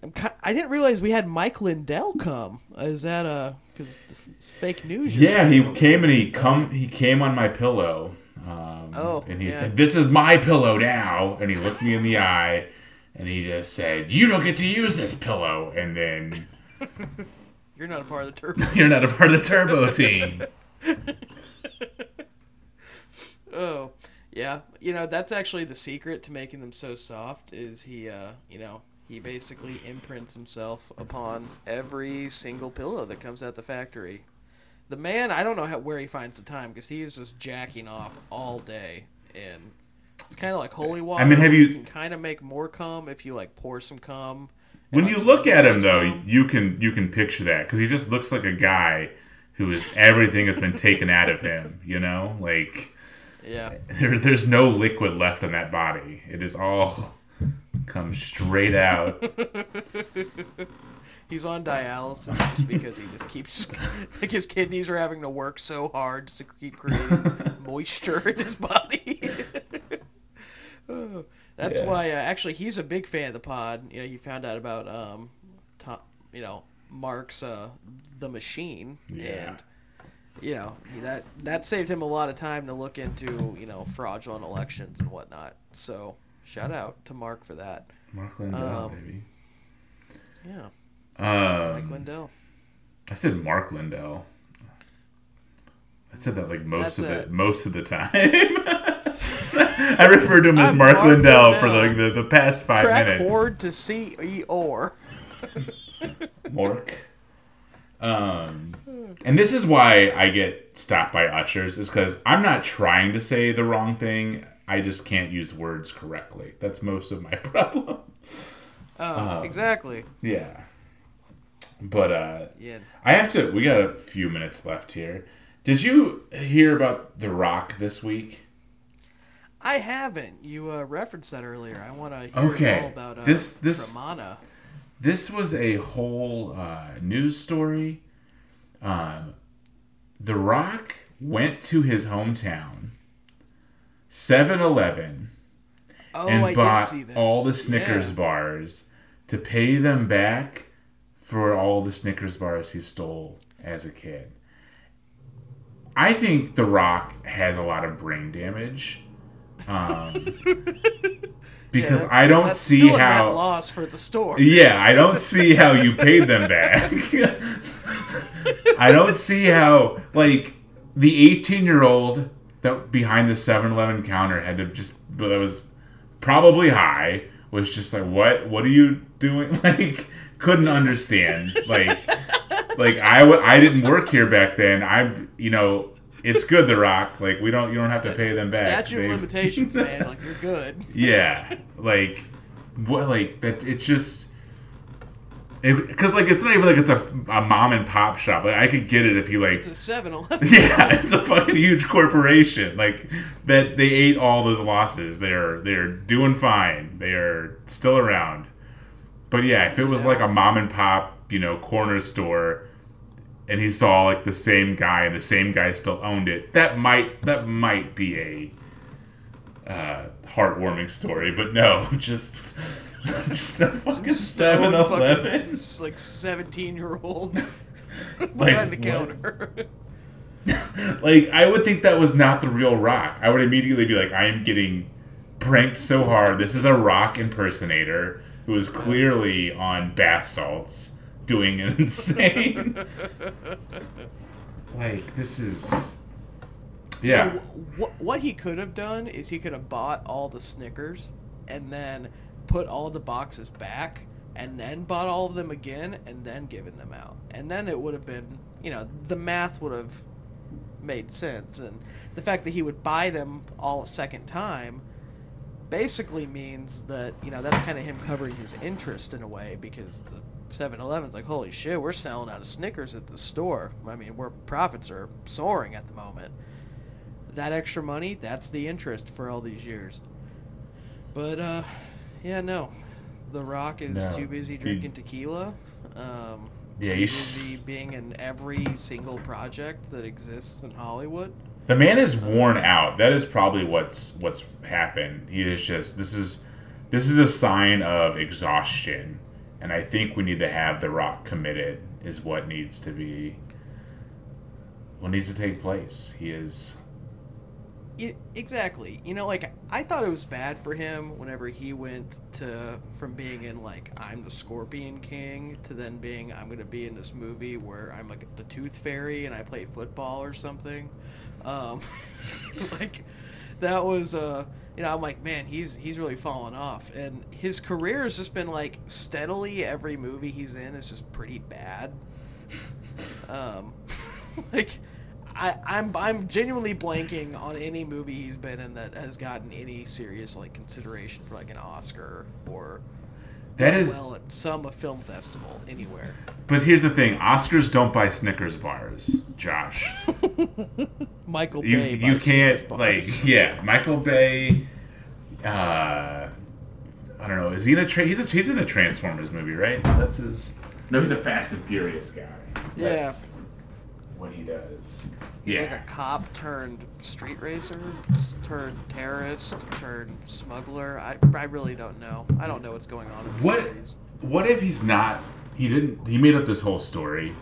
I'm I didn't realize we had Mike Lindell come. Is that uh, because it's fake news? Yeah, he came and he come he came on my pillow. Um, Oh, and he yeah. said, "This is my pillow now." And he looked me in the eye, and he just said, "You don't get to use this pillow." And then You're not a part of the turbo. you're not a part of the turbo team. Oh, yeah. You know, that's actually the secret to making them so soft is he, uh, you know, he basically imprints himself upon every single pillow that comes out the factory. The man, I don't know how, where he finds the time because he is just jacking off all day, and it's kind of like holy water. I mean, have you- can kind of make more cum if you like pour some cum. When you look at him, though, cum. you can you can picture that because he just looks like a guy who is everything has been taken out of him. You know, like yeah, there, there's no liquid left in that body. It is all comes straight out. he's on dialysis just because he just keeps like his kidneys are having to work so hard to keep creating moisture in his body. Oh, That's Yeah. why uh, actually he's a big fan of the pod. You know, he found out about um, Tom, you know, Mark's uh, the machine, Yeah. and you know that that saved him a lot of time to look into you know fraudulent elections and whatnot. So shout out to Mark for that. Mark Lindell, Um, baby. Yeah, Mike Um, Lindell. I said Mark Lindell. I said that like most That's of the it. most of the time. I referred to him as I'm Mark, Mark Lindell, for like the, the past five Crack minutes. horde to C E or. Mork. Um, and this is why I get stopped by ushers is because I'm not trying to say the wrong thing. I just can't use words correctly. That's most of my problem. Oh, exactly. Yeah. But uh, Yeah. I have to. We got a few minutes left here. Did you hear about The Rock this week? I haven't. You uh, referenced that earlier. I want to hear Okay. all about uh, This- this-. This was a whole uh, news story. Um, the Rock went to his hometown, 7 Eleven, Oh, and I bought all the Snickers Yeah. bars to pay them back for all the Snickers bars he stole as a kid. I think The Rock has a lot of brain damage. Um, because Yeah, I don't see still a net how. loss for the store. Yeah, I don't see how you paid them back. I don't see how like the 18 year old that behind the 7-Eleven counter had to just that was probably high was just like what what are you doing like couldn't understand like like I w- I didn't work here back then I you know it's good the rock like we don't you don't have to pay them back Statute of limitations, man. Like you're good. yeah, like what? Like that? It's just because like it's not even like it's a, a mom and pop shop. Like I could get it if you like. It's a 7-Eleven. Yeah, it's a fucking huge corporation. Like that, they ate all those losses. They're they're doing fine. They are still around. But yeah, if it was like a mom and pop, you know, corner store, and he saw like the same guy and the same guy still owned it, that might that might be a uh, heartwarming story. But no, just just a fucking Seven Eleven. like 17 year old Like, behind the counter. Like I would think that was not the real Rock. I would immediately be like, I am getting pranked so hard. This is a Rock impersonator who is clearly on bath salts. Doing an insane. like this is, yeah. What what he could have done is he could have bought all the Snickers and then put all the boxes back and then bought all of them again and then given them out. And then it would have been, you know, the math would have made sense and the fact that he would buy them all a second time basically means that, you know, that's kind of him covering his interest in a way because the 7-Eleven's like, "Holy shit, we're selling out of Snickers at the store." I mean, where profits are soaring at the moment that extra money, that's the interest for all these years. But uh, yeah, no, The Rock is No, too busy he- drinking tequila. Um, Yeah, he's- busy being in every single project that exists in Hollywood. The man is worn out. That is probably what's what's happened. He is just this is this is a sign of exhaustion, and I think we need to have The Rock committed. Is what needs to be. What needs to take place. He is. Y exactly. You know, like I thought it was bad for him whenever he went to from being in like I'm the Scorpion King to then being I'm going to be in this movie where I'm like the Tooth Fairy and I play football or something. Um, like that was uh you know I'm like man he's he's really fallen off and his career has just been like steadily every movie he's in is just pretty bad. Um, like I, I'm I'm genuinely blanking on any movie he's been in that has gotten any serious like consideration for like an Oscar or That done well at some film festival anywhere. But here's the thing: Oscars don't buy Snickers bars, Josh. Michael You Bay. you buys can't Snickers like yeah. Michael Bay. Uh, I don't know. Is he in a tra- he's a he's in a Transformers movie, right? That's his. No, he's a Fast and Furious guy. Yeah. That's what he does. He's yeah. like a cop turned street racer, turned terrorist, turned smuggler. I, I really don't know. I don't know what's going on. What movies. what if he's not he didn't he made up this whole story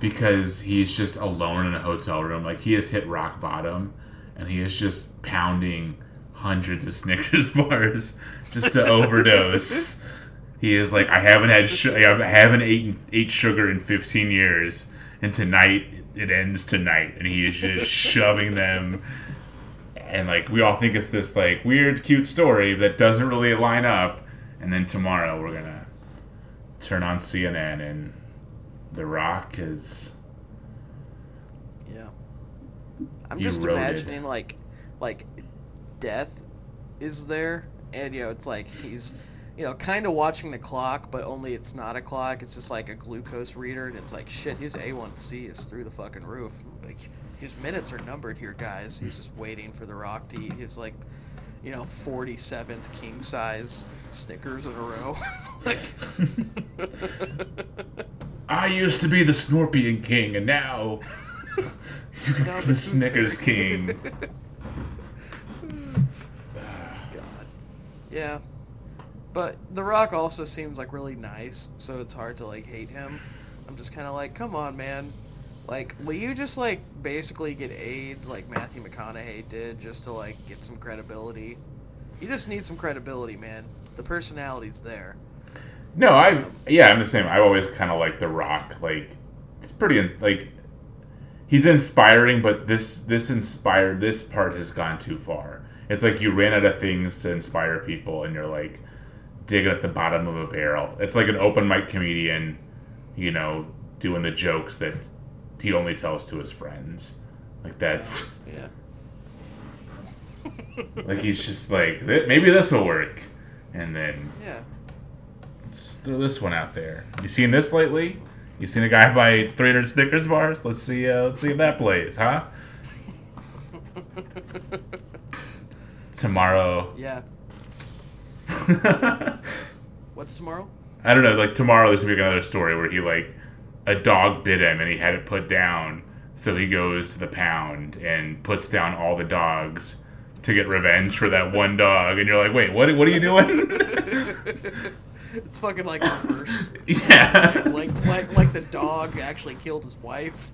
because he's just alone in a hotel room like he has hit rock bottom and he is just pounding hundreds of Snickers bars just to overdose. He is like I haven't had sh- I haven't eaten ate sugar in 15 years and tonight it ends tonight and he is just shoving them and like we all think it's this like weird cute story that doesn't really line up and then tomorrow we're gonna turn on cnn and the rock is Yeah. I'm just wrote it. imagining like like death is there and you know it's like he's you know kind of watching the clock but only it's not a clock. It's just like a glucose reader and it's like shit his A1C is through the fucking roof. Like his minutes are numbered here guys. He's just waiting for the rock to eat his like you know 47th king size Snickers in a row. Like i used to be the scorpion king and now you're Now the the snickers king. God. Yeah. But The Rock also seems like really nice, so it's hard to like hate him. I'm just kind of like, come on, man. Like, will you just like basically get AIDS like Matthew McConaughey did just to like get some credibility? You just need some credibility, man. The personality's there. no i yeah i'm the same i always kind of like the rock like it's pretty like he's inspiring but this this inspired this part has gone too far it's like you ran out of things to inspire people and you're like digging at the bottom of a barrel. It's like an open mic comedian you know doing the jokes that he only tells to his friends. Like that's Yeah. like he's just like maybe this will work. And then Yeah. let's throw this one out there. You seen this lately? You seen a guy buy 300 snickers bars? Let's see uh, let's see if that plays huh? Tomorrow. Yeah. What's tomorrow? I don't know. Like tomorrow, there's gonna be another story where he like a dog bit him and he had it put down. So he goes to the pound and puts down all the dogs to get revenge for that one dog. And you're like, wait, what? What are you doing? It's fucking like reverse. yeah. like like like the dog actually killed his wife.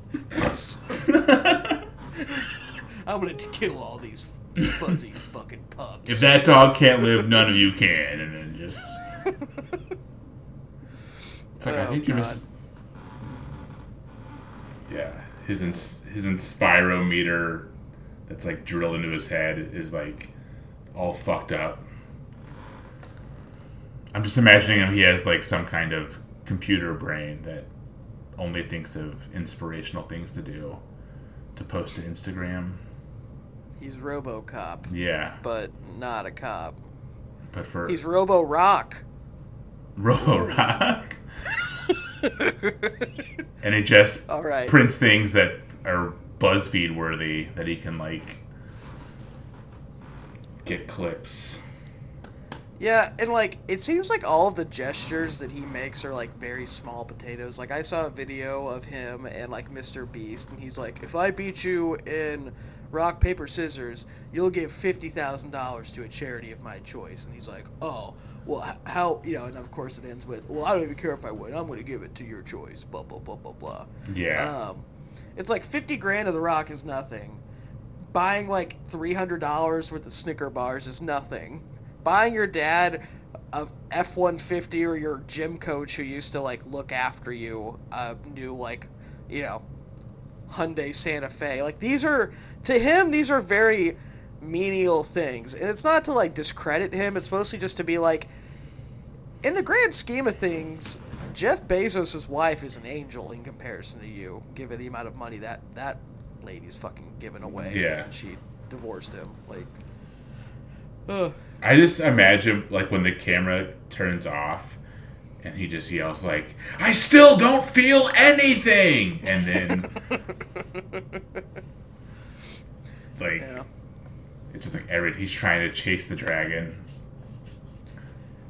I'm gonna kill all these fuzzy fucking pups. if that dog can't live, none of you can. And then just. It's like I Oh, think you're God. missing. Yeah, his ins- his inspirometer that's like drilled into his head is like all fucked up. I'm just imagining him. He has like some kind of computer brain that only thinks of inspirational things to do to post to Instagram. He's RoboCop, Yeah, but not a cop. but for He's Robo Rock. Robo Rock, and it just All right. prints things that are BuzzFeed worthy that he can like get clicks. Yeah, and like it seems like all of the gestures that he makes are like very small potatoes. Like I saw a video of him and like Mr. Beast, and he's like, "If I beat you in rock paper scissors, you'll give fifty thousand dollars to a charity of my choice." And he's like, "Oh, well, how you know?" And of course it ends with, "Well, I don't even care if I win. I'm going to give it to your choice." Blah blah blah blah blah. Yeah, Um, it's like fifty grand of the rock is nothing. Buying like three hundred dollars worth of Snicker bars is nothing. Buying your dad a F one fifty or your gym coach who used to like look after you a new like you know Hyundai Santa Fe. Like these are to him these are very menial things, and it's not to like discredit him. It's mostly just to be like, in the grand scheme of things, Jeff Bezos' wife is an angel in comparison to you, given the amount of money that that lady's fucking given away Yeah. since she divorced him. Like, ugh. I just imagine like when the camera turns off and he just yells like, "I still don't feel anything," and then like yeah. it's just like every he's trying to chase the dragon.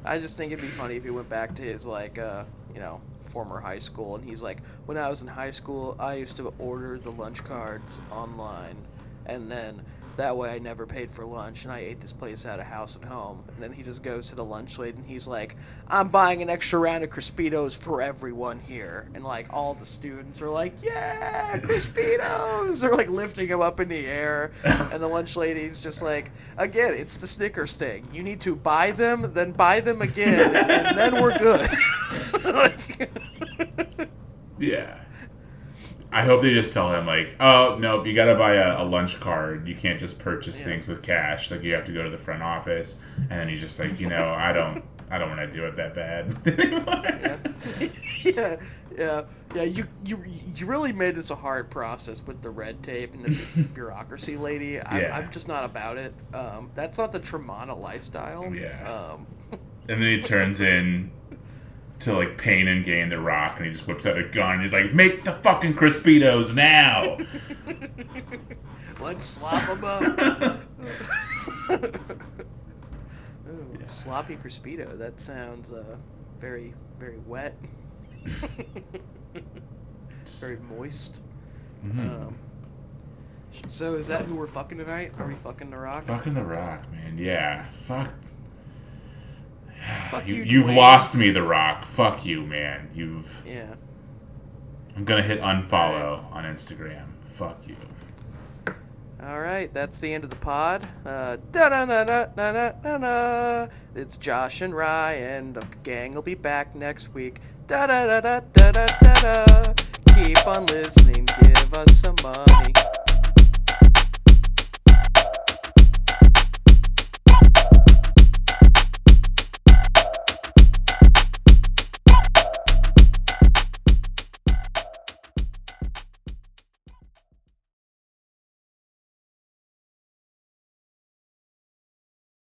I just think it'd be funny if he went back to his like uh, you know, former high school and he's like, When I was in high school I used to order the lunch cards online and then that way I never paid for lunch and I ate this place out of house and home. And then he just goes to the lunch lady and he's like, I'm buying an extra round of Crispitos for everyone here. And like all the students are like, Yeah, Crispitos! They're like lifting him up in the air. And the lunch lady's just like, Again, it's the Snickers thing. You need to buy them, then buy them again, and then we're good. Like- Yeah. I hope they just tell him like, oh no, you gotta buy a, a lunch card. You can't just purchase Yeah. things with cash. Like you have to go to the front office, and then he's just like, you know, I don't, I don't want to do it that bad anymore. yeah, yeah, yeah. You you you really made this a hard process with the red tape and the bureaucracy, lady. I'm, Yeah. I'm just not about it. Um, that's not the Teremana lifestyle. Yeah. Um, And then he turns in to like Pain and Gain the Rock, and he just whips out a gun. And he's like, "Make the fucking Crispitos now!" let's slop them up. Ooh, Sloppy Crispito. That sounds uh, very very wet. very moist. Mhm. Um, so is that who we're fucking tonight? Are we fucking the Rock? Fucking the Rock, man. Yeah, fuck. Fuck you, you have lost me, The Rock. Fuck you, man. You've. Yeah. I'm gonna hit unfollow on Instagram. Fuck you. All right, that's the end of the pod. Uh, it's Josh and Ryan. The gang will be back next week. Da da da da da da da. Keep on listening. Give us some money.